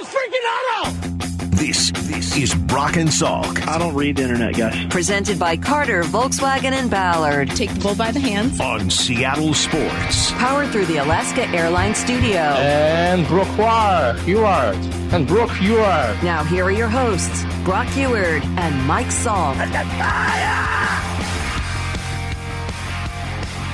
a freaking auto! This this is Brock and Salk I don't read the internet, guys. Presented by Carter, Volkswagen, and Ballard. Take the bull by the hands. on Seattle Sports. Powered through the Alaska Airlines Studio. And Brock Huard. And Brock Huard. Now, here are your hosts, Brock Huard and Mike Salk.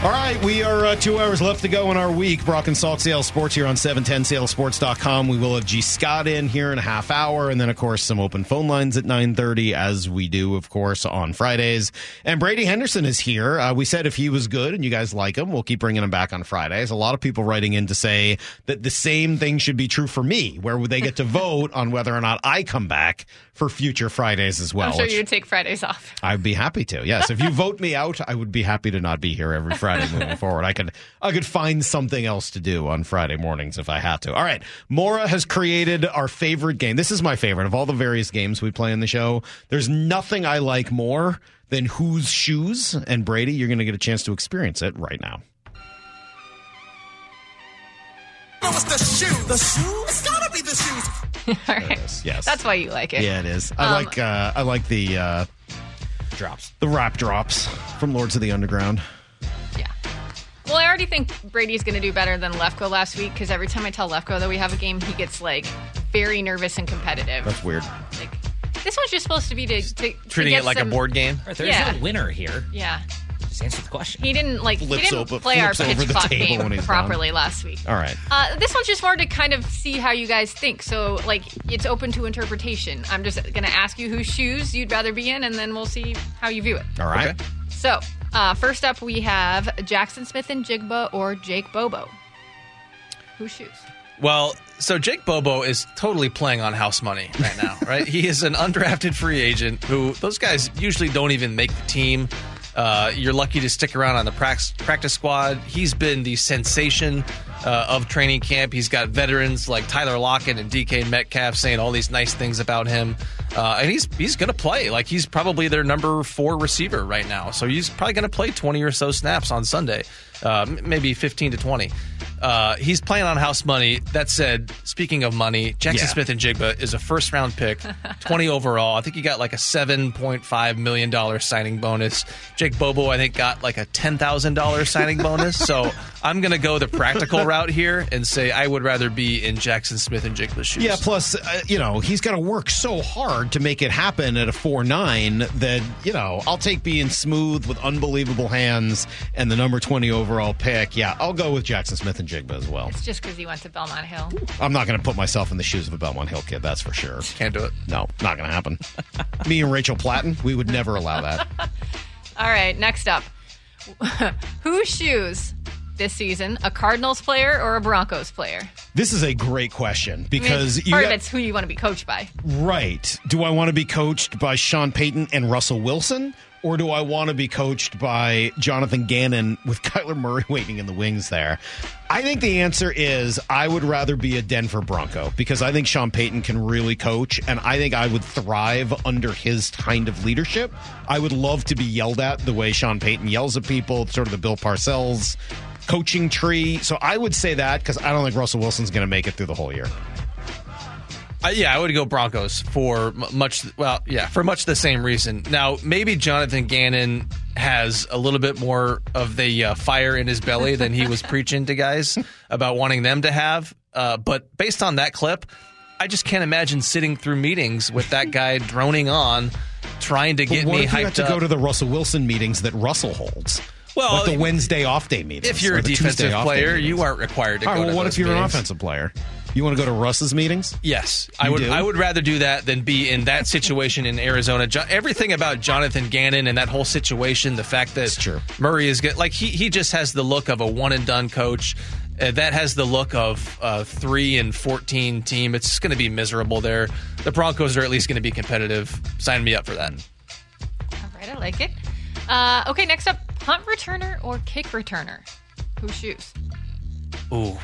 All right, we are uh, two hours left to go in our week. Brock and Salk Seattle Sports here on 710seattlesports.com. We will have G. Scott in here in a half hour, and then, of course, some open phone lines at 9.30, as we do, of course, on Fridays. And Brady Henderson is here. Uh, we said if he was good and you guys like him, we'll keep bringing him back on Fridays. A lot of people writing in to say that the same thing should be true for me, where they get to vote on whether or not I come back for future Fridays as well. I'm sure you'd take Fridays off. I'd be happy to. Yes, if you vote me out, I would be happy to not be here every Friday moving forward. I could I could find something else to do on Friday mornings if I had to. All right, Mora has created our favorite game. This is my favorite of all the various games we play in the show. There's nothing I like more than whose shoes. And Brady, you're going to get a chance to experience it right now. What's the shoe? The shoe? It's gotta be the shoes. All right. Yes, yes. That's why you like it. Yeah, it is. I Um, like uh, I like the uh, Drops. the rap drops from Lords of the Underground. Yeah. Well, I already think Brady's going to do better than Lefko last week because every time I tell Lefko that we have a game, he gets like very nervous and competitive. That's weird. Like this one's just supposed to be to, to to Treating get it like some- a board game. Right, there's Yeah. no winner here. Yeah. Just answer the question. He didn't like Flips he didn't over- play our flips pitch clock game when he's properly last week. All right. Uh, this one's just more to kind of see how you guys think. So, like, it's open to interpretation. I'm just going to ask you whose shoes you'd rather be in, and then we'll see how you view it. All right. Okay. So, uh, first up, we have Jaxon Smith-Njigba or Jake Bobo. Whose shoes? Well, so Jake Bobo is totally playing on house money right now, right? he is an undrafted free agent who those guys usually don't even make the team. Uh, you're lucky to stick around on the practice squad. He's been the sensation uh, of training camp. He's got veterans like Tyler Lockett and DK Metcalf saying all these nice things about him, uh, and he's he's going to play. Like he's probably their number four receiver right now. So he's probably going to play 20 or so snaps on Sunday, uh, maybe 15 to 20. Uh, he's playing on house money. That said, speaking of money, Jackson Yeah. Smith and Jigba is a first round pick, 20 overall. I think he got like a $7.5 million signing bonus. Jake Bobo, I think, got like a $10,000 signing bonus. So I'm going to go the practical route here and say I would rather be in Jaxon Smith-Njigba's shoes. Yeah, plus, uh, you know, he's got to work so hard to make it happen at a 4 9 that, you know, I'll take being smooth with unbelievable hands and the number 20 overall pick. Yeah, I'll go with Jaxon Smith-Njigba as well. It's just because he went to Belmont Hill. I'm not going to put myself in the shoes of a Belmont Hill kid, that's for sure. Can't do it. No, not going to happen. Me and Rachel Platten, we would never allow that. All right, next up. Whose shoes this season? A Cardinals player or a Broncos player? This is a great question I mean, because you part got- of it's who you want to be coached by. Right. Do I want to be coached by Sean Payton and Russell Wilson? Or do I want to be coached by Jonathan Gannon with Kyler Murray waiting in the wings there? I think the answer is I would rather be a Denver Bronco because I think Sean Payton can really coach and I think I would thrive under his kind of leadership. I would love to be yelled at the way Sean Payton yells at people, sort of the Bill Parcells coaching tree. So I would say that because I don't think Russell Wilson's going to make it through the whole year. Uh, yeah, I would go Broncos for much. Well, yeah, for much the same reason. Now, maybe Jonathan Gannon has a little bit more of the uh, fire in his belly than he was preaching to guys about wanting them to have. Uh, but based on that clip, I just can't imagine sitting through meetings with that guy droning on, trying to get But what me if you have hyped to up. go to the Russell Wilson meetings that Russell holds? Well, like the Wednesday off day meetings. if you're a the Tuesday defensive player, you aren't required to All go right, to well, what those if you're an offensive player? You want to go to Russ's meetings? Yes, I would. do? I would rather do that than be in that situation in Arizona. Jo- everything about Jonathan Gannon and that whole situation, the fact that true. Murray is good, like he he just has the look of a one and done coach. Uh, that has the look of a three and fourteen team. It's going to be miserable there. The Broncos are at least going to be competitive. Sign me up for that. All right, I like it. Uh, okay, next up, punt returner or kick returner? Who shoes? Ooh,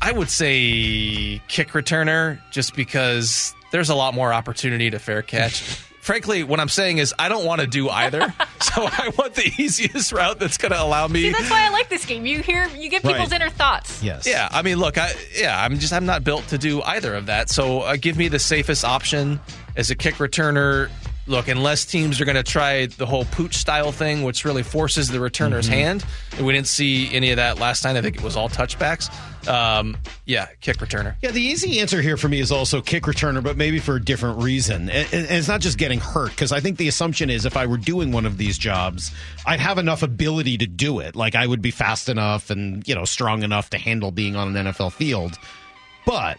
I would say kick returner just because there's a lot more opportunity to fair catch frankly, what I'm saying is I don't want to do either. so I want the easiest route that's going to allow me. See, that's why I like this game. You hear, you get people's Right. inner thoughts. Yes. Yeah, I mean, look, I yeah, I'm just I'm not built to do either of that. So uh, give me the safest option as a kick returner. Look, unless teams are going to try the whole pooch style thing, which really forces the returner's Mm-hmm. hand, and we didn't see any of that last night. I think it was all touchbacks. Um, yeah, kick returner. Yeah, the easy answer here for me is also kick returner, but maybe for a different reason. And, and it's not just getting hurt, because I think the assumption is if I were doing one of these jobs, I'd have enough ability to do it. Like I would be fast enough and, you know, strong enough to handle being on an NFL field. But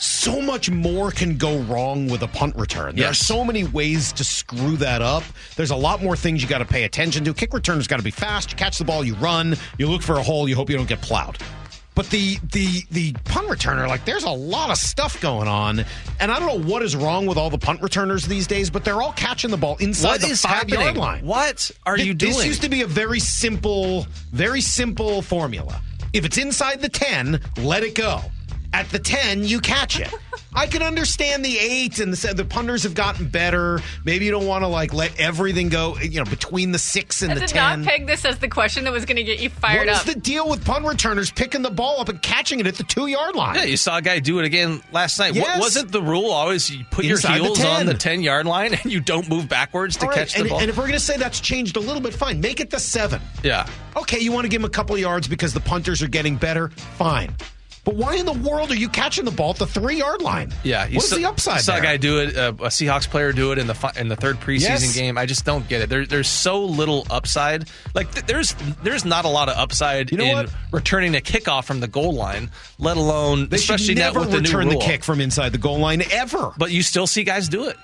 so much more can go wrong with a punt return. There Yes. are so many ways to screw that up. There's a lot more things you got to pay attention to. Kick returner's got to be fast. You catch the ball, you run, you look for a hole, you hope you don't get plowed. But the the the punt returner, like there's a lot of stuff going on, and I don't know what is wrong with all the punt returners these days, but they're all catching the ball inside What the five happening? yard line. What are Th- you doing? This used to be a very simple, very simple formula. If it's inside the 10, let it go. At the 10, you catch it. I can understand the 8 and the, the punters have gotten better. Maybe you don't want to like let everything go, you know, between the 6 and I the did 10. not peg this as the question that was going to get you fired What is up. the deal with punt returners picking the ball up and catching it at the 2-yard line? Yeah, you saw a guy do it again last night. Yes. What wasn't the rule always you put Inside your heels 10. on the 10 yard line and you don't move backwards to All right, catch the and, ball? and if we're going to say that's changed a little bit, fine. Make it the 7. yeah. Okay, you want to give him a couple yards because the punters are getting better? Fine. But why in the world are you catching the ball at the three yard line? Yeah, What is the upside Saw there? a guy do it, uh, a Seahawks player do it in the fi- in the third preseason Yes. game. I just don't get it. There, there's so little upside. Like th- there's there's not a lot of upside You know in what? returning a kickoff from the goal line, let alone They especially should never not with the new return the kick from inside the goal line ever. But you still see guys do it.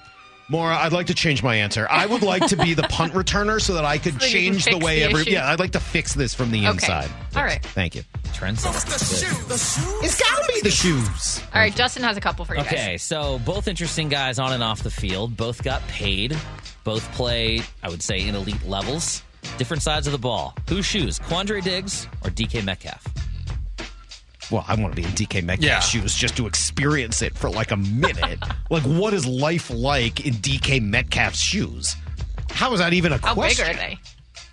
Maura, I'd like to change my answer. I would like to be the punt returner so that I could So that you can change the way the every. issue. Yeah, I'd like to fix this from the Okay. inside. All right. Thank you. Trends. What's the shoe? The shoe? It's got to be the shoes. All right, Justin has a couple for you guys. Okay, so both interesting guys on and off the field. Both got paid. Both play, I would say, in elite levels. Different sides of the ball. Who shoes? Quandre Diggs or DK Metcalf? Well, I want to be in DK Metcalf's Yeah. shoes just to experience it for like a minute. like, what is life like in DK Metcalf's shoes? How is that even a How question? big are they?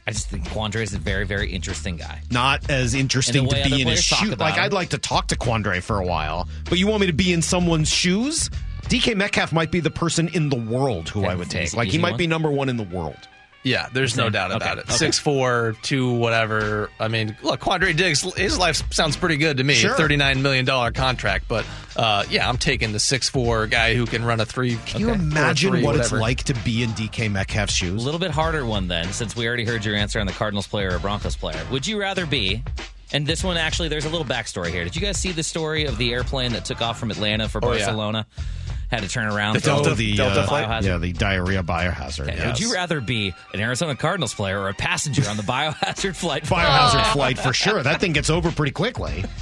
I just think Quandre is a very, very interesting guy. Not as interesting And the to be in his shoes. Like, him. I'd like to talk to Quandre for a while, but you want me to be in someone's shoes? DK Metcalf might be the person in the world who Okay, I would take. Like, he might one. be number one in the world. Yeah, there's no doubt about Okay. it. Okay. Six four, two, whatever. I mean, look, Quandre Diggs, his life sounds pretty good to me. Sure. Thirty nine million dollar contract, but uh, yeah, I'm taking the six four guy who can run a three. Can you imagine three, what whatever. it's like to be in DK Metcalf's shoes? A little bit harder one then, since we already heard your answer on the Cardinals player or Broncos player. Would you rather be? And this one actually, there's a little backstory here. Did you guys see the story of the airplane that took off from Atlanta for Oh, yeah. Barcelona? Had to turn around. The Delta- the Delta uh, flight? Biohazard. Yeah, the diarrhea biohazard. Okay, yes. Would you rather be an Arizona Cardinals player or a passenger on the biohazard flight? Biohazard flight for sure. That thing gets over pretty quickly.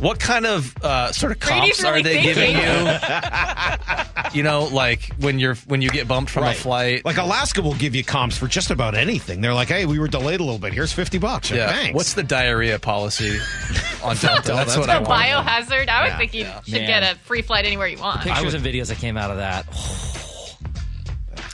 What kind of uh, sort of Brady's comps really are they giving you? you know, like when you're when you get bumped from a flight. Like Alaska will give you comps for just about anything. They're like, hey, we were delayed a little bit. Here's 50 bucks. Yeah. Thanks. What's the diarrhea policy on Delta? That's That's what I want. biohazard. I would Yeah, think you yeah. should Man. get a free flight anywhere you want. Pictures and videos that came out of that.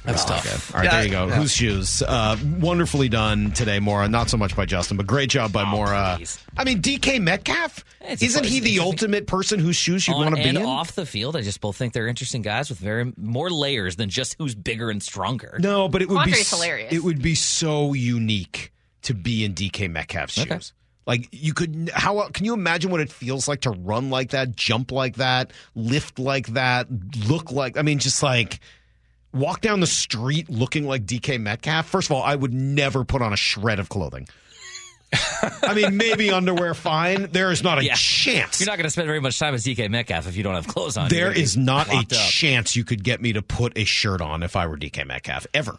That's tough. All right, Yeah, there you go. yeah. Whose shoes? Uh, wonderfully done today, Mora. Not so much by Justin, but great job by Mora. please. I mean, DK Metcalf? It's Isn't he the ultimate person whose shoes you'd want to be in? off the field, I just both think they're interesting guys with very more layers than just who's bigger and stronger. No, but it would be Quandre's hilarious. It would be so unique to be in DK Metcalf's Okay. shoes. Like you could, how can you imagine what it feels like to run like that, jump like that, lift like that, look like? I mean, just like walk down the street looking like DK Metcalf. First of all, I would never put on a shred of clothing. I mean, maybe underwear, fine. There is not a Yeah. chance. You're not going to spend very much time as DK Metcalf if you don't have clothes on. There You're gonna is be not a up. chance you could get me to put a shirt on if I were DK Metcalf ever,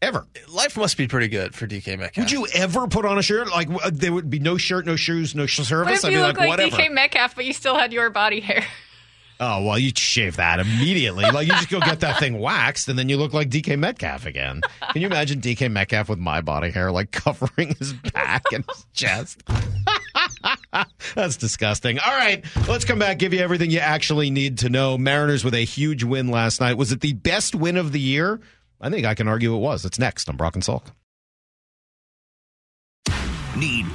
ever. Life must be pretty good for DK Metcalf. Would you ever put on a shirt? Like there would be no shirt, no shoes, no sh- What service. if I'd be look like, like, whatever. DK Metcalf, but you still had your body hair? Oh well, you shave that immediately. like you just go get that thing waxed, and then you look like DK Metcalf again. Can you imagine DK Metcalf with my body hair, like covering his back and his chest? That's disgusting. All right, let's come back, give you everything you actually need to know. Mariners with a huge win last night. Was it the best win of the year? I think I can argue it was. It's next on Brock and Salk.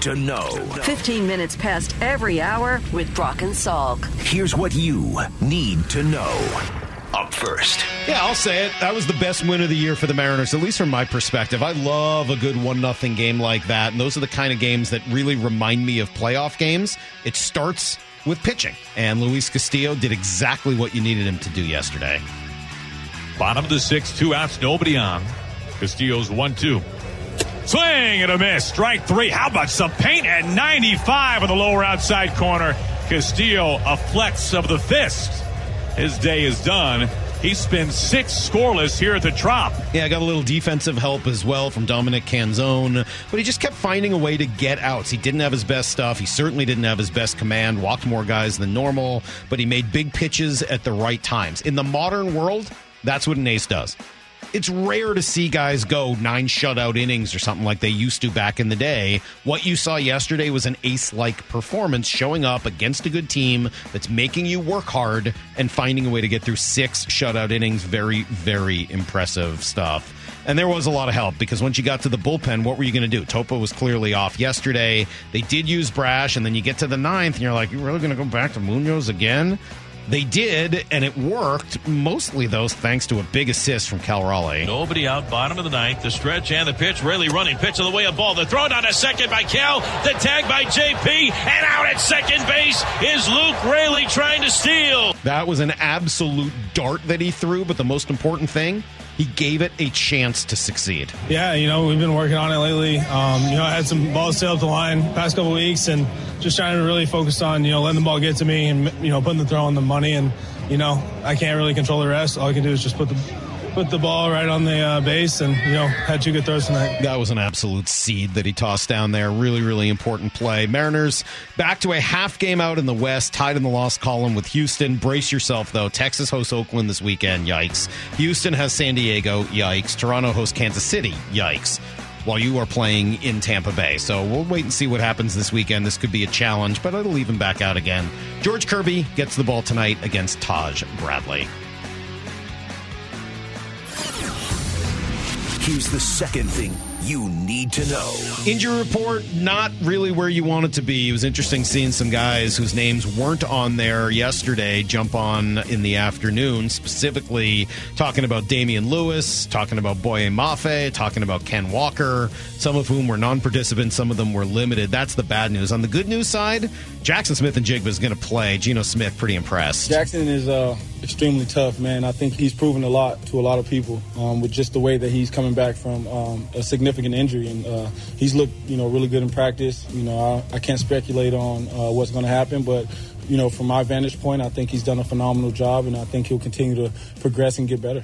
Need to know. 15 minutes past every hour with Brock and Salk. Here's what you need to know. Up first. Yeah, I'll say it. That was the best win of the year for the Mariners, at least from my perspective. I love a good one nothing game like that, and those are the kind of games that really remind me of playoff games. It starts with pitching, and Luis Castillo did exactly what you needed him to do yesterday. Bottom of the sixth, two outs, nobody on. Castillo's one two. Swing and a miss. Strike three. How about some paint at 95 on the lower outside corner? Castillo, a flex of the fist. His day is done. He spins six scoreless here at the Trop. Yeah, I got a little defensive help as well from Dominic Canzone, but he just kept finding a way to get outs. He didn't have his best stuff. He certainly didn't have his best command, walked more guys than normal, but he made big pitches at the right times. In the modern world, that's what an ace does. It's rare to see guys go nine shutout innings or something like they used to back in the day. What you saw yesterday was an ace like performance showing up against a good team that's making you work hard and finding a way to get through six shutout innings. Very, very impressive stuff. And there was a lot of help because once you got to the bullpen, what were you going to do? Topa was clearly off yesterday. They did use Brash, and then you get to the ninth, and you're like, you're really going to go back to Munoz again? They did, and it worked. Mostly, though, thanks to a big assist from Cal Raleigh. Nobody out, bottom of the ninth. The stretch and the pitch. Really running. Pitch of the way of ball. The throw down to second by Cal. The tag by JP. And out at second base is Luke Raley trying to steal. That was an absolute dart that he threw, but the most important thing, he gave it a chance to succeed. Yeah, you know, we've been working on it lately. Um, you know, I had some balls sail up the line past couple weeks and just trying to really focus on, you know, letting the ball get to me and, you know, putting the throw on the money. And, you know, I can't really control the rest. All I can do is just put the put the ball right on the uh, base and, you know, had two good throws tonight. That was an absolute seed that he tossed down there. Really, really important play. Mariners back to a half game out in the West, tied in the loss column with Houston. Brace yourself, though. Texas hosts Oakland this weekend. Yikes. Houston has San Diego. Yikes. Toronto hosts Kansas City. Yikes. While you are playing in Tampa Bay. So we'll wait and see what happens this weekend. This could be a challenge, but it'll leave him back out again. George Kirby gets the ball tonight against Taj Bradley. Here's the second thing you need to know. Injury report, not really where you want it to be. It was interesting seeing some guys whose names weren't on there yesterday jump on in the afternoon, specifically talking about Damien Lewis, talking about Boye Mafe, talking about Ken Walker, some of whom were non participants, some of them were limited. That's the bad news. On the good news side, Jaxon Smith-Njigba is going to play. Geno Smith, pretty impressed. Jackson is uh, extremely tough, man. I think he's proven a lot to a lot of people um, with just the way that he's coming back from um, a significant injury, and uh, he's looked, you know, really good in practice. You know, I, I can't speculate on uh, what's going to happen, but you know, from my vantage point, I think he's done a phenomenal job, and I think he'll continue to progress and get better.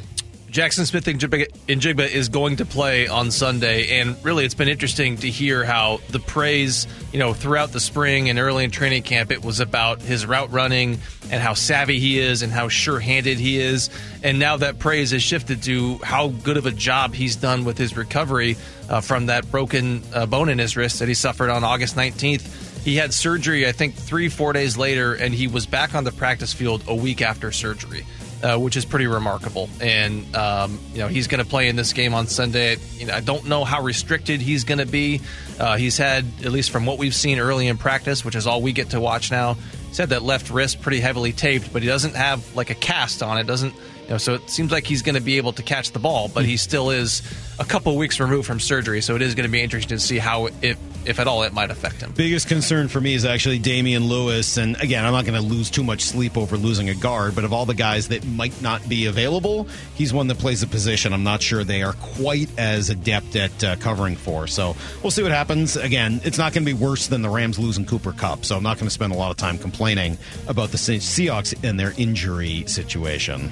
Jackson Smith Jigba, Njigba is going to play on Sunday, and really, it's been interesting to hear how the praise, you know, throughout the spring and early in training camp, it was about his route running and how savvy he is and how sure-handed he is, and now that praise has shifted to how good of a job he's done with his recovery uh, from that broken uh, bone in his wrist that he suffered on August 19th. He had surgery, I think, three, four days later, and he was back on the practice field a week after surgery uh, which is pretty remarkable. And um, you know he's going to play in this game on Sunday. You know, I don't know how restricted he's going to be. Uh, he's had, at least from what we've seen early in practice, which is all we get to watch now. Had that left wrist pretty heavily taped, but he doesn't have like a cast on it. Doesn't you know? So it seems like he's going to be able to catch the ball, but he still is a couple weeks removed from surgery. So it is going to be interesting to see how if if at all it might affect him. Biggest concern for me is actually Damien Lewis. And again, I'm not going to lose too much sleep over losing a guard, but of all the guys that might not be available, he's one that plays a position I'm not sure they are quite as adept at uh, covering for. So we'll see what happens. Again, it's not going to be worse than the Rams losing Cooper Kupp. So I'm not going to spend a lot of time complaining about the Seahawks and their injury situation.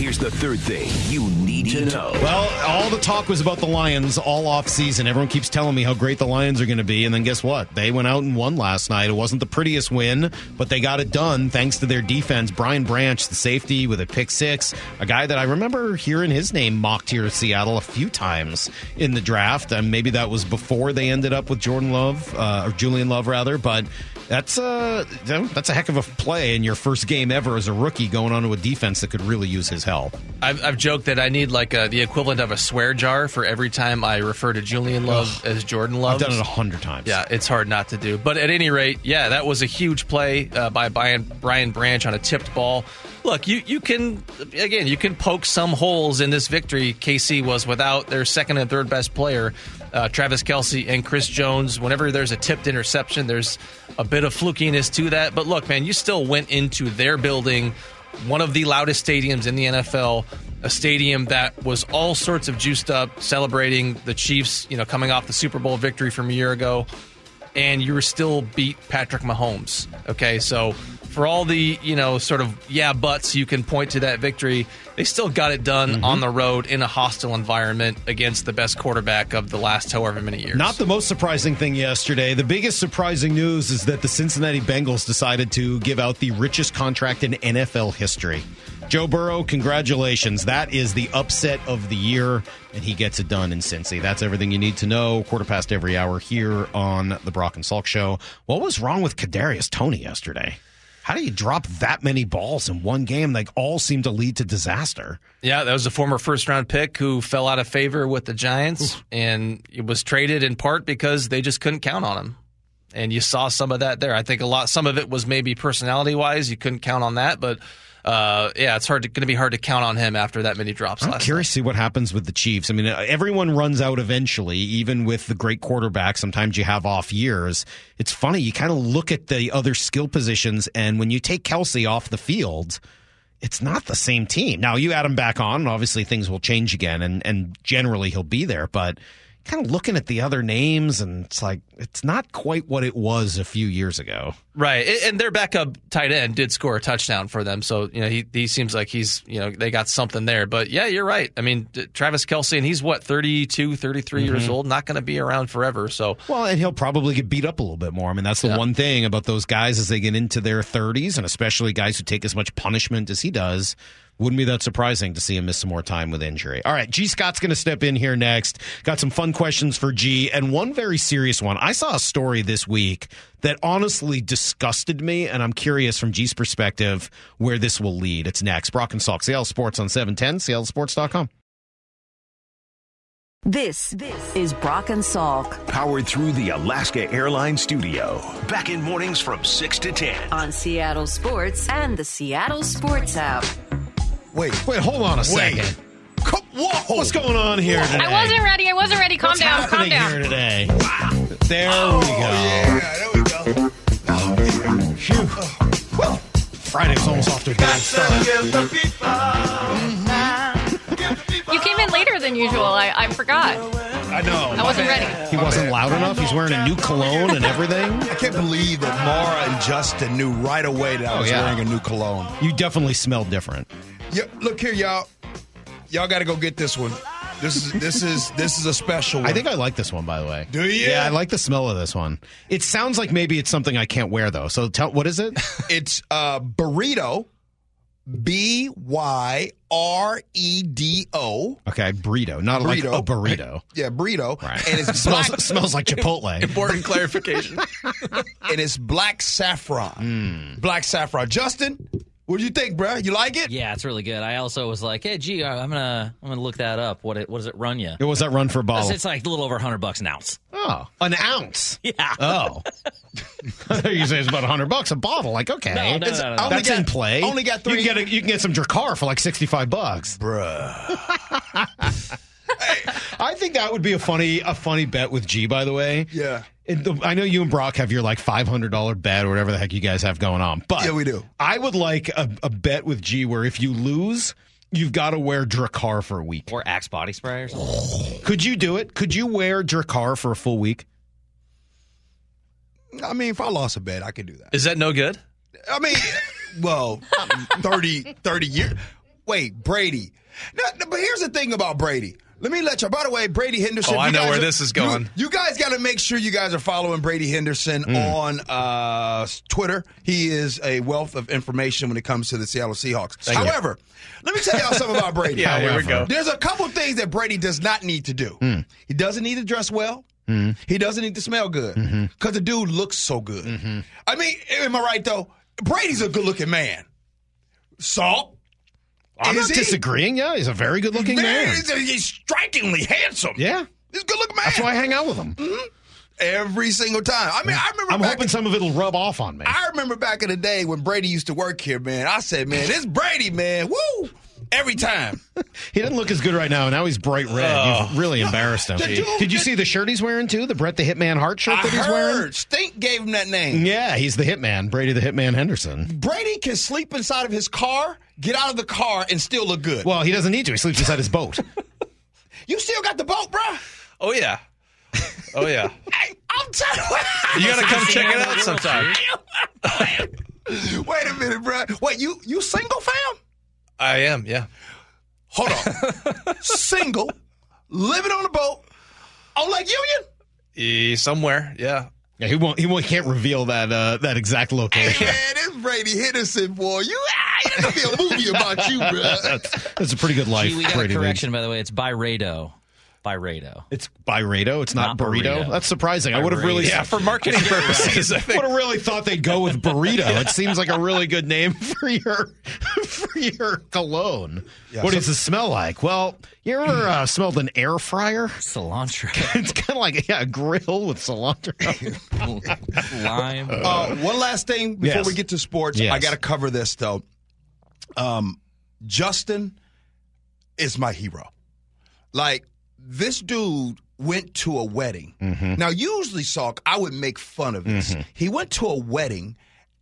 Here's the third thing you need to know. Well, all the talk was about the Lions all off season. Everyone keeps telling me how great the Lions are going to be, and then guess what? They went out and won last night. It wasn't the prettiest win, but they got it done thanks to their defense. Brian Branch, the safety, with a pick six, a guy that I remember hearing his name mocked here at Seattle a few times in the draft, and maybe that was before they ended up with Jordan Love uh, or Julian Love rather, but. That's a that's a heck of a play in your first game ever as a rookie going onto a defense that could really use his help. I've, I've joked that I need like a, the equivalent of a swear jar for every time I refer to Julian Love as Jordan Love. I've done it a hundred times. Yeah, it's hard not to do. But at any rate, yeah, that was a huge play uh, by Brian, Brian Branch on a tipped ball. Look, you, you can, again, you can poke some holes in this victory. KC was without their second and third best player, uh, Travis Kelce and Chris Jones. Whenever there's a tipped interception, there's a bit of flukiness to that. But look, man, you still went into their building, one of the loudest stadiums in the NFL, a stadium that was all sorts of juiced up, celebrating the Chiefs, you know, coming off the Super Bowl victory from a year ago, and you were still beat Patrick Mahomes. Okay, so for all the you know sort of yeah buts you can point to that victory, they still got it done Mm-hmm. on the road in a hostile environment against the best quarterback of the last however many years. Not the most surprising thing yesterday. The biggest surprising news is that the Cincinnati Bengals decided to give out the richest contract in NFL history. Joe Burrow, congratulations. That is the upset of the year, and he gets it done in Cincy. That's everything you need to know. Quarter past every hour here on the Brock and Salk Show. What was wrong with Kadarius Toney yesterday? How do you drop that many balls in one game? Like all seem to lead to disaster. Yeah, that was a former first round pick who fell out of favor with the Giants and it was traded in part because they just couldn't count on him. And you saw some of that there. I think a lot some of it was maybe personality wise, you couldn't count on that, but uh, yeah, it's hard to, going to be hard to count on him after that many drops I'm curious to see what happens with the Chiefs. I mean, uh, everyone runs out eventually, even with the great quarterback. Sometimes you have off years. It's funny. You kind of look at the other skill positions, and when you take Kelce off the field, it's not the same team. Now, you add him back on, and obviously things will change again, and, and generally he'll be there. But kind of looking at the other names, and it's like, it's not quite what it was a few years ago. Right, and- their backup tight end did score a touchdown for them, so you know he he seems like he's you know they got something there. But yeah, you're right. I mean, Travis Kelce, and he's what 32, 33 years Mhm. old, not going to be around forever. So Well, and he'll probably get beat up a little bit more. I mean, that's the Yeah. one thing about those guys as they get into their 30s, and especially guys who take as much punishment as he does. Wouldn't be that surprising to see him miss some more time with injury. All right, G. Scott's going to step in here next. Got some fun questions for G, and one very serious one. I saw a story this week that honestly disgusted me, and I'm curious from G's perspective where this will lead. It's next. Brock and Salk, Seattle Sports on 710, seattlesports.com. This, this is Brock and Salk Powered through the Alaska Airlines studio. Back in mornings from 6 to 10. on Seattle Sports and the Seattle Sports app. Wait, wait, hold on a second. Whoa! What's going on here today? I wasn't ready. I wasn't ready. Calm What's down. Calm happening down. here today? There oh, we go. Yeah, there we go. Phew. Well, Friday's almost off to a bad start. You came in later than usual. I, I forgot. I know. I wasn't ready. He wasn't loud enough. He's wearing a new cologne and everything. I can't believe that Mara and Justin knew right away that I Oh, was yeah. wearing a new cologne. You definitely smell different. Yep. Look here, y'all. Y'all got to go get this one. This is this is this is a special one. I think I like this one, by the way. Do you? Yeah, I like the smell of this one. It sounds like maybe it's something I can't wear though. So tell what is it? It's uh, burrito. B Y R E D O. Okay, burrito, not like Burrito. a burrito. Yeah, burrito. Right. And it's smells black. smells like Chipotle. important clarification. and it's black saffron. Hmm. Black saffron. Justin, what do you think, bruh? You like it? Yeah, it's really good. I also was like, hey, gee, I'm gonna I'm gonna look that up. What it what does it run you? What was that run for a bottle? It's like a little over hundred bucks an ounce. Oh, an ounce. Yeah. Oh, you say it's about hundred bucks a bottle. Like, okay, No, no, no, It's- no, no. I only that's got- in play. only got You three- can get a, you can get some Drakkar for like sixty five bucks. Bruh. I think that would be a funny a funny bet with G. By the way, Yeah. The- I know you and Brock have your like five hundred dollar bet or whatever the heck you guys have going on, but Yeah, we do. I would like a, a bet with G where if you lose, you've got to wear Drakkar for a week. Or Axe body spray or something. Could you do it? Could you wear Drakkar for a full week? I mean, if I lost a bet, I could do that. Is that no good? I mean, well, 30, 30 years. wait, Brady. No, no, but here's the thing about Brady. Let me let you. By the way, Brady Henderson. Oh, I you know where are- this is going. You, guys got to make sure you guys are following Brady Henderson hmm. on uh, Twitter. He is a wealth of information when it comes to the Seattle Seahawks. Thank you. However, let me tell y'all something about Brady. Yeah, here we go. There's a couple things that Brady does not need to do. Hmm. He doesn't need to dress well. Hmm. He doesn't need to smell good mm-hmm. because the dude looks so good. Mm-hmm. I mean, am I right though? Brady's a good-looking man. Salk. I'm Is not he? disagreeing. Yeah, he's a very good looking man. He's, he's strikingly handsome. Yeah. He's a good-looking man. That's why I hang out with him. Mm-hmm. Every single time. I mean, I remember. I'm hoping some of it'll rub off on me. I remember back in the day when Brady used to work here, man. I said, man, this Brady, man, woo, every time. He doesn't look as good right now. Now he's bright red. You've oh. really embarrassed him. Dude- Did you see the shirt he's wearing too? The Brett the Hitman Hart shirt I that he's heard wearing. Stink gave him that name. Yeah, he's the Hitman, Brady the Hitman Henderson. Brady can sleep inside of his car, get out of the car, and still look good. Well, he doesn't need to. He sleeps inside his boat. you still got the boat, bruh. Oh yeah. Oh yeah. Hey, I'm telling you. You gotta come check it out sometime. Wait a minute, bruh. Wait, you you single, fam? I am. Yeah. Hold on. single, living on a boat on Lake Union. E- somewhere. Yeah. Yeah, he won't. He won't. Can't reveal that uh, that exact location. Hey, Man, this Brady Henderson boy, you ah, it'll be a movie about you, bruh. that's, that's a pretty good life. Gee, we got Brady a leads. correction, by the way. It's Byredo. Byredo. It's Byredo. It's not, Not burrito. burrito. That's surprising. I would have really Yeah, for marketing purposes. I would have really thought they'd go with burrito. It seems like a really good name for your for your cologne. what does it smell like? Well, you ever uh, smelled an air fryer? Cilantro. It's kind of like yeah, a grill with cilantro. Lime. Uh, one last thing before Yes. we get to sports. Yes. I got to cover this though. Um, Justin is my hero. Like this dude went to a wedding. Mm-hmm. Now, usually, Salk, I would make fun of this. He went to a wedding.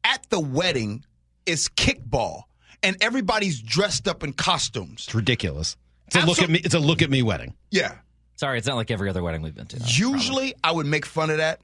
At the wedding is kickball, and everybody's dressed up in costumes. It's ridiculous. It's a look at me. It's a look at me wedding. Yeah. Sorry, it's not like every other wedding we've been to. Usually, I would make fun of that.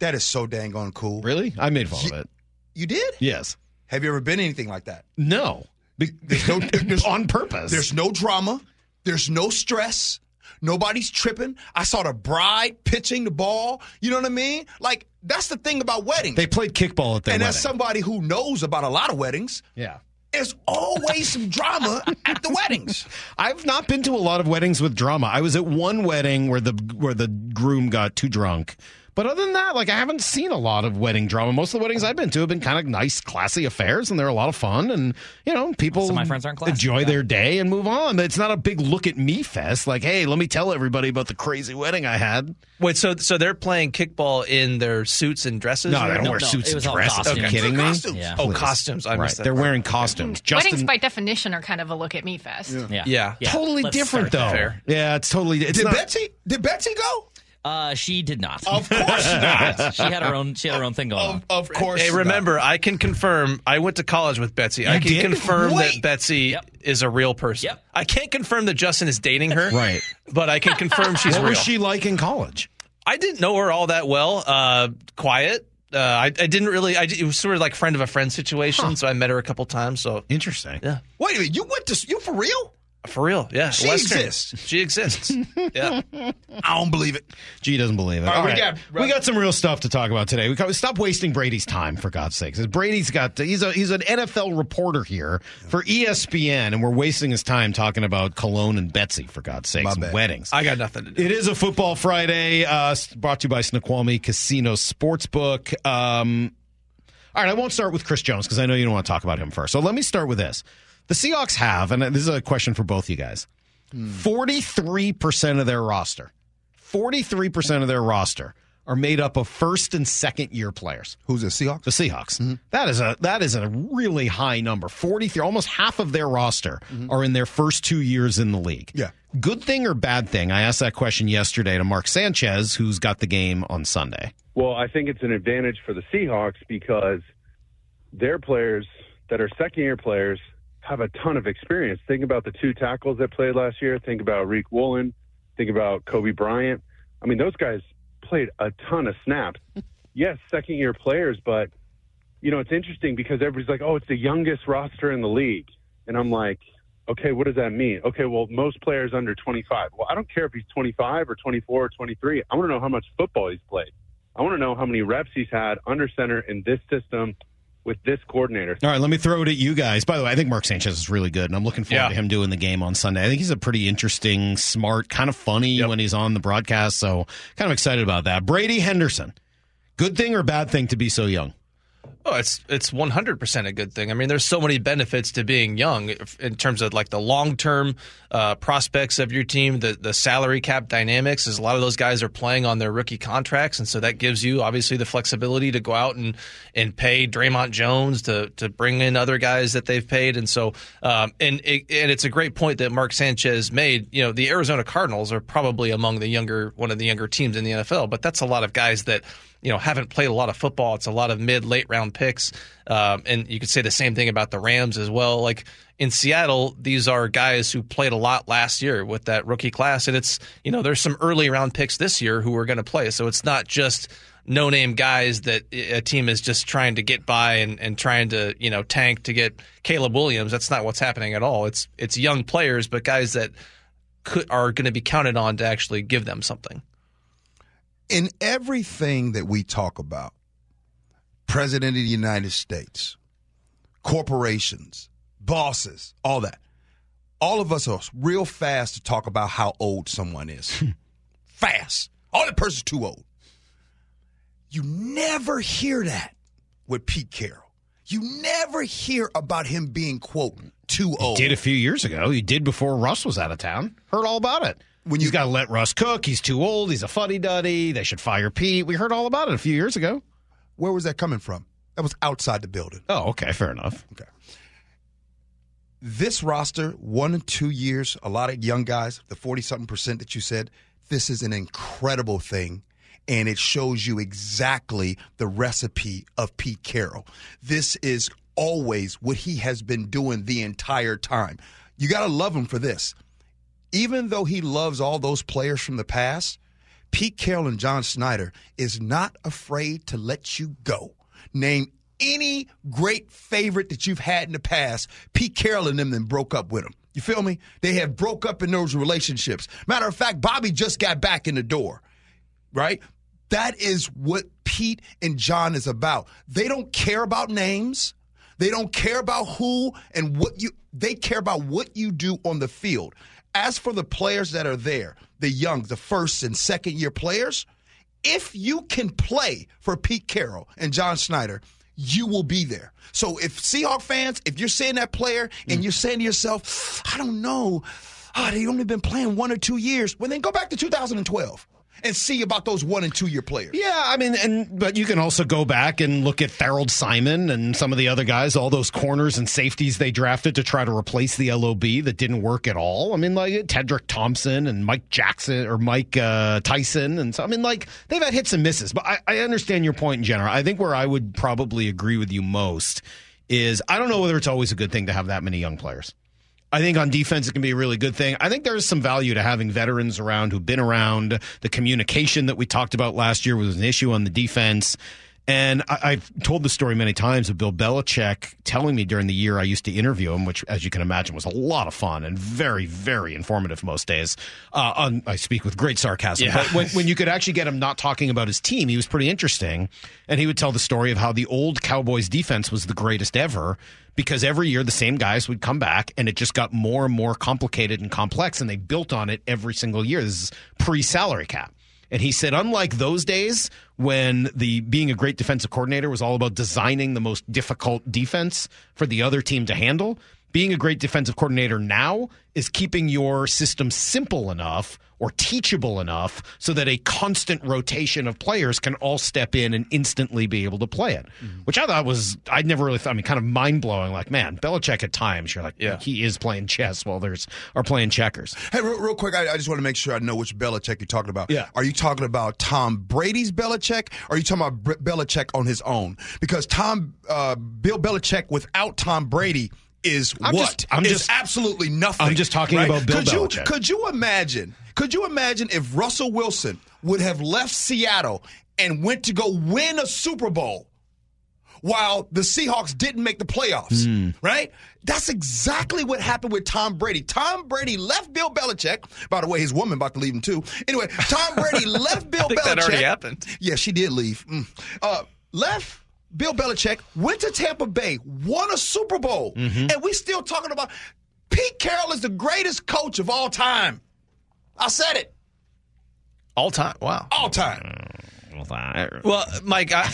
That is so dang on cool. Really? I made fun of it. You did? Yes. Have you ever been anything like that? No. Be- There's no there's, on purpose. There's no drama. There's no stress. Nobody's tripping. I saw the bride pitching the ball. You know what I mean? Like that's the thing about weddings. they played kickball at their and wedding. as somebody who knows about a lot of weddings, yeah. there's always some drama at the weddings. I've not been to a lot of weddings with drama. I was at one wedding where the where the groom got too drunk. But other than that, like I haven't seen a lot of wedding drama. Most of the weddings I've been to have been kind of nice, classy affairs, and they're a lot of fun. And you know, people Some my friends aren't classy, enjoy yeah. their day and move on. It's not a big look at me fest. Like, hey, let me tell everybody about the crazy wedding I had. Wait, so so they're playing kickball in their suits and dresses? No, they don't No, wear no, suits and was all dresses. Are you costumes. kidding me? Costumes. Yeah. Oh, Please. costumes. I Right, missed that. they're wearing costumes. Mm-hmm. Weddings Justin, by definition are kind of a look at me fest. Yeah. Yeah. Let's totally start different though. Yeah, it's totally. It's did not, Betsy? Did Betsy go? Uh, she did not. Of course not. she had her own. She had her own thing going on. Of, of course. Hey, not. remember, I can confirm. I went to college with Betsy. I can did? confirm that Betsy Yep. is a real person. Yep. I can't confirm that Justin is dating her. Right. But I can confirm she's What real. was she like in college? I didn't know her all that well. Uh, quiet. Uh, I, I didn't really. I, it was sort of like friend of a friend situation. So I met her a couple times. So Interesting. yeah, Wait a minute. You went to you for real? For real. Yeah, She Western. exists. She exists. yeah. I don't believe it. G doesn't believe it. All right, All we right. got- we got some real stuff to talk about today. We got, stop wasting Brady's time for God's sakes. Brady's got he's a he's an NFL reporter here for ESPN, and we're wasting his time talking about Cologne and Betsy for God's sakes My bad. weddings. I got nothing to do. It is a football Friday, uh, brought to you by Snoqualmie Casino Sportsbook. Um, all right, I won't start with Chris Jones because I know you don't want to talk about him first. So let me start with this. The Seahawks have, and this is a question for both you guys, 43% of their roster, 43% of their roster are made up of first and second year players. Who's the Seahawks? The Seahawks. Mm-hmm. That is a that is a really high number. 43 almost half of their roster mm-hmm. are in their first 2 years in the league. Yeah. Good thing or bad thing? I asked that question yesterday to Mark Sanchez who's got the game on Sunday. Well, I think it's an advantage for the Seahawks because their players that are second year players have a ton of experience. Think about the two tackles that played last year. Think about Riq Woolen. Think about Coby Bryant. I mean, those guys played a ton of snaps. yes, second year players, but you know, it's interesting because everybody's like, "Oh, it's the youngest roster in the league," and I'm like, Okay, what does that mean? Okay, well, most players under 25. Well, I don't care if he's 25 or 24 or 23. I want to know how much football he's played. I want to know how many reps he's had under center in this system with this coordinator. All right, let me throw it at you guys. By the way, I think Mark Sanchez is really good, and I'm looking forward Yeah. to him doing the game on Sunday. I think he's a pretty interesting, smart, kind of funny when he's on the broadcast. So, kind of excited about that. Brady Henderson, good thing or bad thing to be so young? Oh, it's it's one hundred percent a good thing. I mean, there's so many benefits to being young in terms of like the long term uh, prospects of your team, the the salary cap dynamics. Is a lot of those guys are playing on their rookie contracts, and so that gives you obviously the flexibility to go out and and pay Dre'Mont Jones to to bring in other guys that they've paid, and so um, and it, and it's a great point that Mark Sanchez made. You know, the Arizona Cardinals are probably among the younger one of the younger teams in the NFL, but that's a lot of guys that you know haven't played a lot of football. It's a lot of mid late round picks, um, and you could say the same thing about the Rams as well. Like in Seattle, these are guys who played a lot last year with that rookie class, and it's you know there's some early round picks this year who are going to play. So it's not just no name guys that a team is just trying to get by and, and trying to you know tank to get Caleb Williams. That's not what's happening at all. It's it's young players, but guys that could, are going to be counted on to actually give them something. In everything that we talk about, President of the United States, corporations, bosses, all that, all of us are real fast to talk about how old someone is. fast. Oh, that person's too old. You never hear that with Pete Carroll. You never hear about him being, quote, too old. Did a few years ago. He did before Russ was out of town. Heard all about it. When you got to let Russ cook. He's too old. He's a fuddy duddy. They should fire Pete. We heard all about it a few years ago. Where was that coming from? That was outside the building. Oh, okay, fair enough. Okay. This roster, one and two years, a lot of young guys, the 40 something percent that you said, this is an incredible thing. And it shows you exactly the recipe of Pete Carroll. This is always what he has been doing the entire time. You got to love him for this. Even though he loves all those players from the past, Pete Carroll and John Schneider is not afraid to let you go. Name any great favorite that you've had in the past. Pete Carroll and them then broke up with him. You feel me? They have broke up in those relationships. Matter of fact, Bobby just got back in the door, right? That is what Pete and John is about. They don't care about names. They don't care about who and what you they care about what you do on the field. As for the players that are there, the young, the first and second year players, if you can play for Pete Carroll and John Schneider, you will be there. So if Seahawk fans, if you're seeing that player and mm. you're saying to yourself, I don't know, ah, oh, they only been playing one or two years, well then go back to 2012 and see about those one and two year players. Yeah, I mean, and but you can also go back and look at Tharold Simon and some of the other guys, all those corners and safeties they drafted to try to replace the LOB that didn't work at all. I mean, like Tedric Thompson and Mike Jackson or Mike uh, Tyson, and so I mean, like they've had hits and misses. But I, I understand your point in general. I think where I would probably agree with you most is I don't know whether it's always a good thing to have that many young players. I think on defense it can be a really good thing. I think there's some value to having veterans around who've been around. The communication that we talked about last year was an issue on the defense. And I, I've told the story many times of Bill Belichick telling me during the year I used to interview him, which, as you can imagine, was a lot of fun and very, very informative most days. Uh, on, I speak with great sarcasm. Yeah. But when, when you could actually get him not talking about his team, he was pretty interesting. And he would tell the story of how the old Cowboys defense was the greatest ever because every year the same guys would come back and it just got more and more complicated and complex and they built on it every single year. This is pre salary cap. And he said, unlike those days when the being a great defensive coordinator was all about designing the most difficult defense for the other team to handle, being a great defensive coordinator now is keeping your system simple enough or teachable enough so that a constant rotation of players can all step in and instantly be able to play it. Which I thought was I'd never really thought I mean kind of mind blowing. Like, man, Belichick at times you're like, Yeah. he is playing chess while there's are playing checkers. Hey, real, real quick, I, I just want to make sure I know which Belichick you're talking about. Yeah. Are you talking about Tom Brady's Belichick, or are you talking about Belichick on his own? Because Tom, uh, Bill Belichick without Tom Brady is I'm what? just- I'm Is just- absolutely nothing. I'm just talking about Bill could You, Belichick. could you imagine? Could you imagine if Russell Wilson would have left Seattle and went to go win a Super Bowl? while the Seahawks didn't make the playoffs, right? That's exactly what happened with Tom Brady. Tom Brady left Bill Belichick. By the way, his woman about to leave him too. Anyway, Tom Brady left Bill I think Belichick. that already happened. Yeah, she did leave. Mm. Uh, left Bill Belichick, went to Tampa Bay, won a Super Bowl, mm-hmm. and we still talking about Pete Carroll is the greatest coach of all time. I said it. All time. Wow. All time. Mm, well, Mike, I,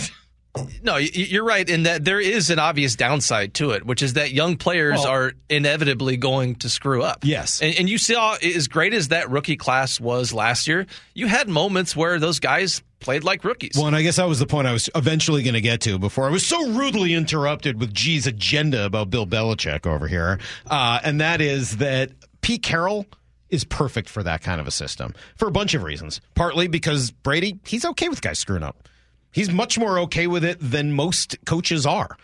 no, you're right in that there is an obvious downside to it, which is that young players Well- are inevitably going to screw up. Yes. And, and you saw, as great as that rookie class was last year, you had moments where those guys played like rookies. Well, and I guess that was the point I was eventually going to get to before I was so rudely interrupted with G's agenda about Bill Belichick over here. Uh, and that is that Pete Carroll is perfect for that kind of a system for a bunch of reasons. Partly because Brady, he's okay with guys screwing up. He's much more okay with it than most coaches are.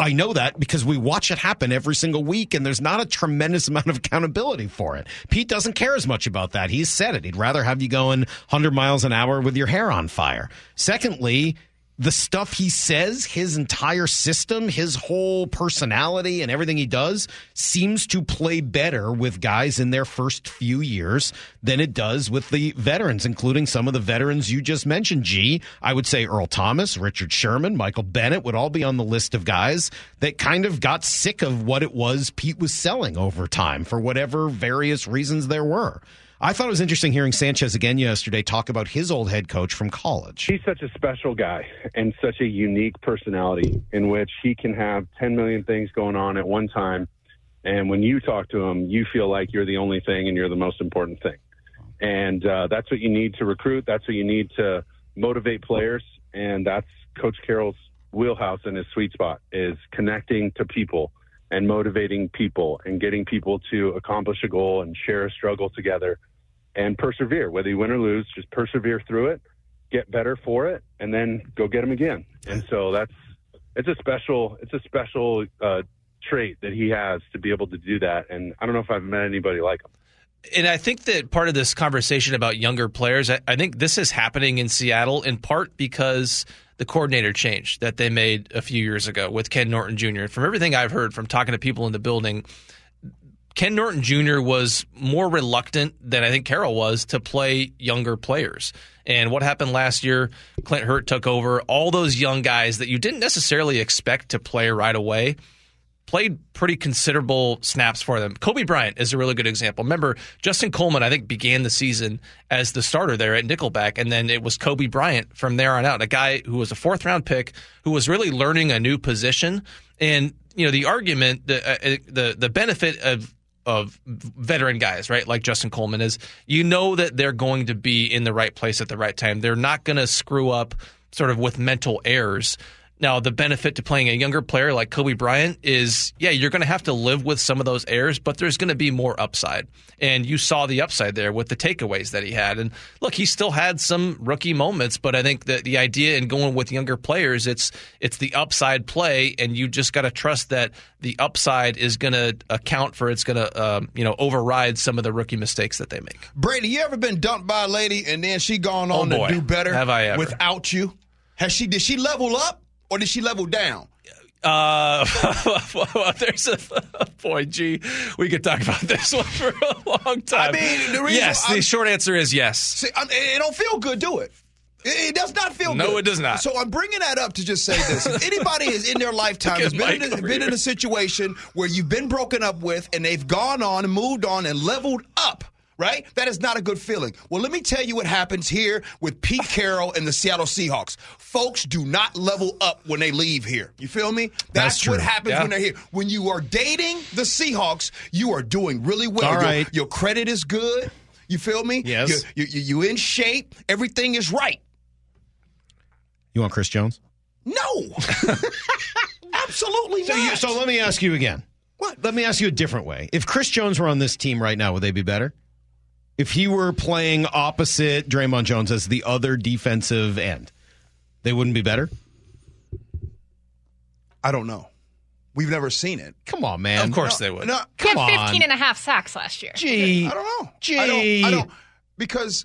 I know that because we watch it happen every single week, and there's not a tremendous amount of accountability for it. Pete doesn't care as much about that. He's said it. He'd rather have you going 100 miles an hour with your hair on fire. Secondly, the stuff he says, his entire system, his whole personality, and everything he does seems to play better with guys in their first few years than it does with the veterans, including some of the veterans you just mentioned. G, I would say Earl Thomas, Richard Sherman, Michael Bennett would all be on the list of guys that kind of got sick of what it was Pete was selling over time for whatever various reasons there were. I thought it was interesting hearing Sanchez again yesterday talk about his old head coach from college. He's such a special guy and such a unique personality in which he can have 10 million things going on at one time. And when you talk to him, you feel like you're the only thing and you're the most important thing. And uh, that's what you need to recruit. That's what you need to motivate players. And that's Coach Carroll's wheelhouse and his sweet spot is connecting to people and motivating people and getting people to accomplish a goal and share a struggle together and persevere. Whether you win or lose, just persevere through it, get better for it, and then go get them again. And so that's it's a special it's a special uh, trait that he has to be able to do that. And I don't know if I've met anybody like him. And I think that part of this conversation about younger players, I, I think this is happening in Seattle in part because the coordinator change that they made a few years ago with Ken Norton Jr. From everything I've heard from talking to people in the building, Ken Norton Jr. was more reluctant than I think Carroll was to play younger players. And what happened last year, Clint Hurtt took over. All those young guys that you didn't necessarily expect to play right away played pretty considerable snaps for them. Coby Bryant is a really good example. Remember, Justin Coleman, I think, began the season as the starter there at Nickelback, and then it was Coby Bryant from there on out, a guy who was a fourth round pick who was really learning a new position. And, you know, the argument, the, uh, the, the benefit of of veteran guys, right? Like Justin Coleman is you know that they're going to be in the right place at the right time. They're not going to screw up sort of with mental errors. Now, the benefit to playing a younger player like Coby Bryant is, yeah, you're going to have to live with some of those errors, but there's going to be more upside. And you saw the upside there with the takeaways that he had. And look, he still had some rookie moments, but I think that the idea in going with younger players, it's it's the upside play, and you just got to trust that the upside is going to account for it's going to, um, you know, override some of the rookie mistakes that they make. Brady, you ever been dumped by a lady and then she gone Oh, on boy. to do better Have I ever. without you? Has she did she level up or did she level down? Uh, well, there's a boy, gee, we could talk about this one for a long time. I mean, the reason yes, I'm- the short answer is yes. See, it don't feel good, do it? It, it does not feel No, good. No, it does not. So I'm bringing that up to just say this: if anybody is in their lifetime has been, in a, been in a situation where you've been broken up with, and they've gone on and moved on and leveled up. Right? That is not a good feeling. Well, let me tell you what happens here with Pete Carroll and the Seattle Seahawks. Folks do not level up when they leave here. You feel me? That's, true. what happens Yeah. when they're here. When you are dating the Seahawks, you are doing really well. All Your- right. your credit is good. You feel me? Yes. You, you, you in shape. Everything is right. You want Chris Jones? No. Absolutely So, not. you, so let me ask you again. What? Let me ask you a different way. If Chris Jones were on this team right now, would they be better? If he were playing opposite Dre'Mont Jones as the other defensive end, they wouldn't be better? I don't know. We've never seen it. Come on, man. Of course they would. No, He Come had on. 15 and a half sacks last year. Gee. I don't know. Gee. I don't. I don't because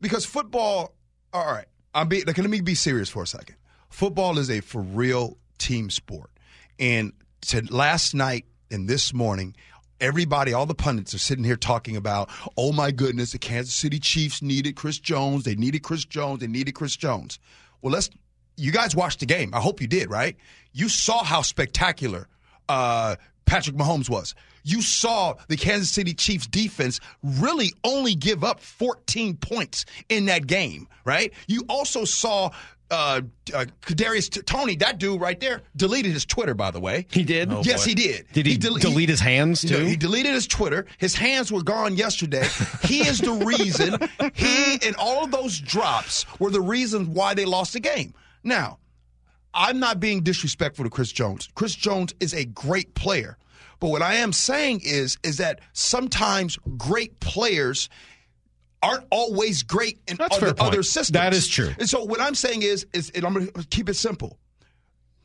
because football. All right. I'm be. Like, let me be serious for a second. football is a for real team sport. And to last night and this morning, everybody, all the pundits are sitting here talking about, oh my goodness, the Kansas City Chiefs needed Chris Jones. They needed Chris Jones. They needed Chris Jones. Well, let's. You guys watched the game. I hope you did, right? You saw how spectacular uh, Patrick Mahomes was. You saw the Kansas City Chiefs defense really only give up 14 points in that game, right? You also saw uh, uh Kadarius T- Toney, that dude right there, deleted his Twitter. By the way, He did? Oh, yes, boy. he did. Did he del- delete his hands, No, too? he deleted his Twitter. His hands were gone yesterday. he is the reason. He and all of those drops were the reasons why they lost the game. Now, I'm not being disrespectful to Chris Jones. Chris Jones is a great player. But what I am saying is is that sometimes great players aren't always great in That's other, other systems. That is true. And so what I'm saying is is and I'm going to keep it simple.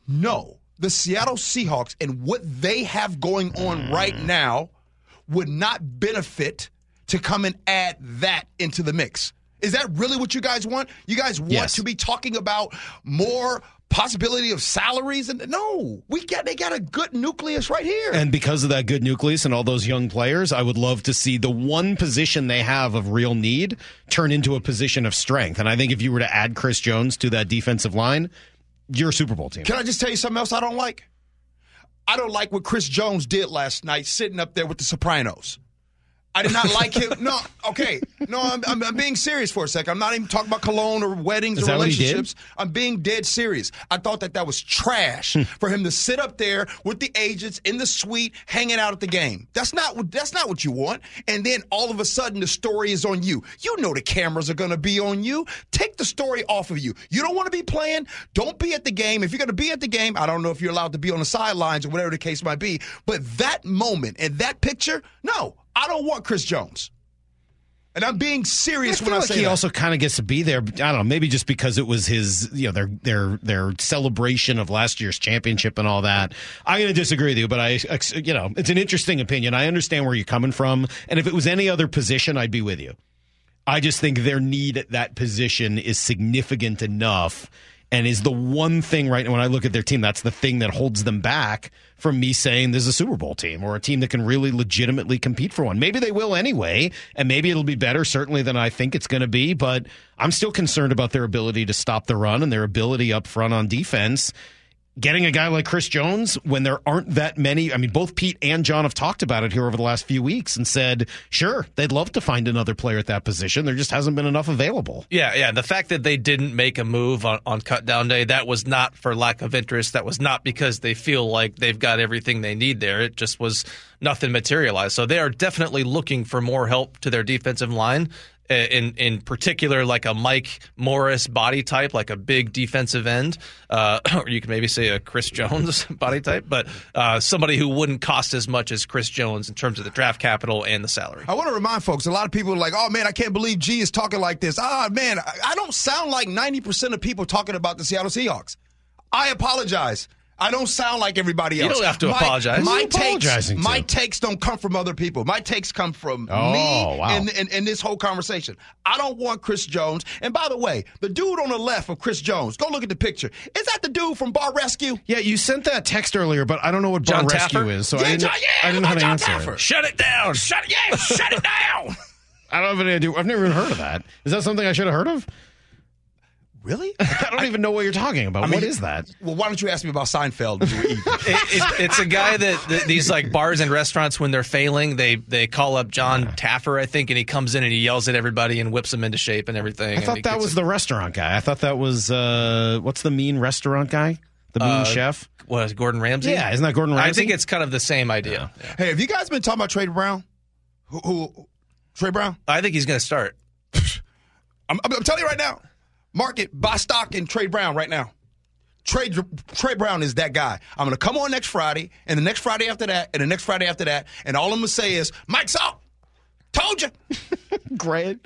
No, the Seattle Seahawks and what they have going on mm. right now would not benefit to come and add that into the mix. Is that really what you guys want? You guys want Yes. to be talking about more possibility of salaries and no, we got they got a good nucleus right here. And because of that good nucleus and all those young players, I would love to see the one position they have of real need turn into a position of strength. And I think if you were to add Chris Jones to that defensive line, you're a Super Bowl team. Can I just tell you something else I don't like? I don't like what Chris Jones did last night sitting up there with the Sopranos. I did not like him. No, okay. No, I'm, I'm, I'm being serious for a second. I'm not even talking about cologne or weddings Is or that what he did? relationships. I'm being dead serious. I thought that that was trash hmm. for him to sit up there with the agents in the suite, hanging out at the game. That's not what that's not what you want. And then all of a sudden, the story is on you. You know the cameras are going to be on you. Take the story off of you. You don't want to be playing. Don't be at the game. If you're going to be at the game, I don't know if you're allowed to be on the sidelines or whatever the case might be. But that moment and that picture, no, I don't want Chris Jones. And I'm being serious I when feel I like say he that. also kind of gets to be there. I don't know, maybe just because it was his, you know, their their their celebration of last year's championship and all that. I'm going to disagree with you, but I, you know, it's an interesting opinion. I understand where you're coming from, and if it was any other position, I'd be with you. I just think their need at that position is significant enough and is the one thing right now when I look at their team, that's the thing that holds them back from me saying there's a Super Bowl team or a team that can really legitimately compete for one. Maybe they will anyway, and maybe it'll be better certainly than I think it's going to be, but I'm still concerned about their ability to stop the run and their ability up front on defense. Getting a guy like Chris Jones when there aren't that many. I mean, both Pete and John have talked about it here over the last few weeks and said, sure, they'd love to find another player at that position. There just hasn't been enough available. Yeah, yeah. The fact that they didn't make a move on, on cut down day, that was not for lack of interest. That was not because they feel like they've got everything they need there. It just was nothing materialized. So they are definitely looking for more help to their defensive line. Uh, In in particular, like a Mike Morris body type, like a big defensive end, uh, or you could maybe say a Chris Jones body type, but uh, somebody who wouldn't cost as much as Chris Jones in terms of the draft capital and the salary. I want to remind folks, a lot of people are like, oh man, I can't believe G is talking like this. Ah, man, I, don't sound like 90% of people talking about the Seattle Seahawks. I apologize. I don't sound like everybody else. You else. don't have to my, apologize. My Who are you takes, to? my takes don't come from other people. My takes come from Oh, me wow. and, and, and this whole conversation. I don't want Chris Jones. And by the way, the dude on the left of Chris Jones, go look at the picture. Is that the dude from Bar Rescue? Yeah, you sent that text earlier, but I don't know what John Bar Rescue is, so Yeah, I didn't, John- yeah, I didn't know how to John answer Taffer. it. Shut it down. Shut it, yeah, shut it down. I don't have any idea. I've never even heard of that. Is that something I should have heard of? Really? I don't even know what you're talking about. I mean, what is that? Well, why don't you ask me about Seinfeld? when we were eating? it, it, it's a guy that, that these like bars and restaurants when they're failing, they they call up Jon Taffer, I think, and he comes in and he yells at everybody and whips them into shape and everything. I thought that was it- the restaurant guy. I thought that was uh, what's the mean restaurant guy? The mean Uh, chef. Was Gordon Ramsay. Yeah, isn't that Gordon Ramsay? I think it's kind of the same idea. Yeah. Hey, have you guys been talking about Tre Brown? Who, who Tre Brown? I think he's going to start. I'm, I'm, I'm telling you right now. Market, buy stock in Tre Brown right now. Tre Tre Brown is that guy. I'm going to come on next Friday, and the next Friday after that, and the next Friday after that, and all I'm going to say is, Mike's out. Told you. Great.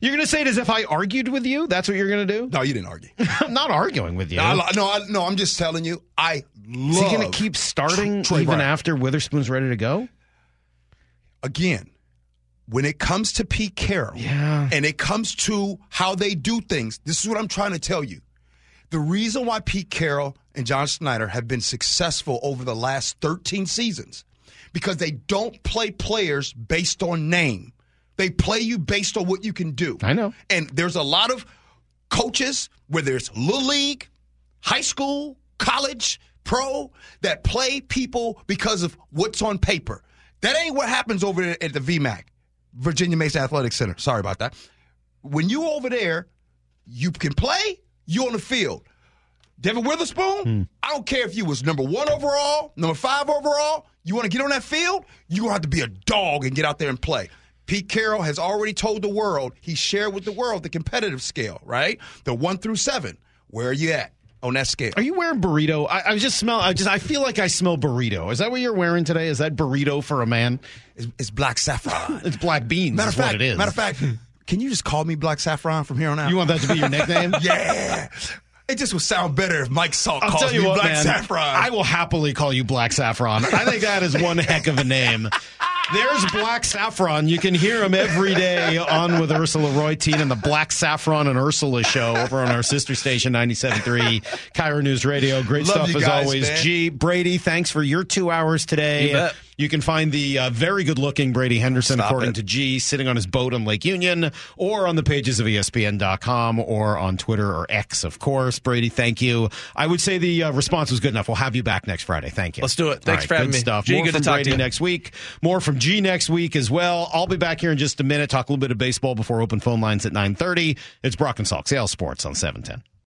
You're going to say it as if I argued with you? That's what you're going to do? No, you didn't argue. I'm not arguing with you. No, I, no, I, no, I'm just telling you. I love. Is he going to keep starting Tre even Brown. after Witherspoon's ready to go? again, when it comes to Pete Carroll Yeah. and it comes to how they do things, this is what I'm trying to tell you. The reason why Pete Carroll and John Schneider have been successful over the last 13 seasons because they don't play players based on name. They play you based on what you can do. I know. And there's a lot of coaches, whether it's little league, high school, college, pro, that play people because of what's on paper. That ain't what happens over at the VMAC, Virginia Mason Athletic Center. Sorry about that. When you over there, you can play, you on the field. Devon Witherspoon, hmm. I don't care if you was number one overall, number five overall. You want to get on that field, you gonna have to be a dog and get out there and play. Pete Carroll has already told the world, he shared with the world the competitive scale, right? The one through seven. Where are you at on that scale? Are you wearing burrito? I, I just smell. I just. I feel like I smell burrito. Is that what you're wearing today? Is that burrito for a man? It's, it's black saffron. it's black beans. Matter of fact, what it is. matter of fact, can you just call me Black Saffron from here on out? You want that to be your nickname? yeah. It just would sound better if Mike Salk I'll calls you me what, Black man. Saffron. I will happily call you Black Saffron. I think that is one heck of a name. There's Black Saffron. You can hear him every day on with Ursula Reutin and the Black Saffron and Ursula show over on our sister station 97.3 KIRO News Radio. Great Love stuff you as guys, always. man. G Brady, thanks for your two hours today. You can find the uh, very good looking Brady Henderson, Stop according it. to G, sitting on his boat on Lake Union or on the pages of ESPN.com or on Twitter or X, of course. Brady, thank you. I would say the uh, response was good enough. We'll have you back next Friday. Thank you. Let's do it. Thanks All for having good me. stuff. G, More good to from talk to Brady you. next week. More from G next week as well. I'll be back here in just a minute. Talk a little bit of baseball before open phone lines at 9.30. It's Brock and Salk, Sales Sports on 710.